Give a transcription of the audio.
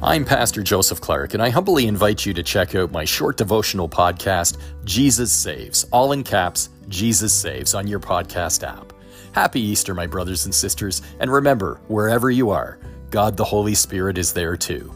I'm Pastor Joseph Clark, and I humbly invite you to check out my short devotional podcast, Jesus Saves, all in caps, Jesus Saves, on your podcast app. Happy Easter, my brothers and sisters, and remember, wherever you are, God the Holy Spirit is there too.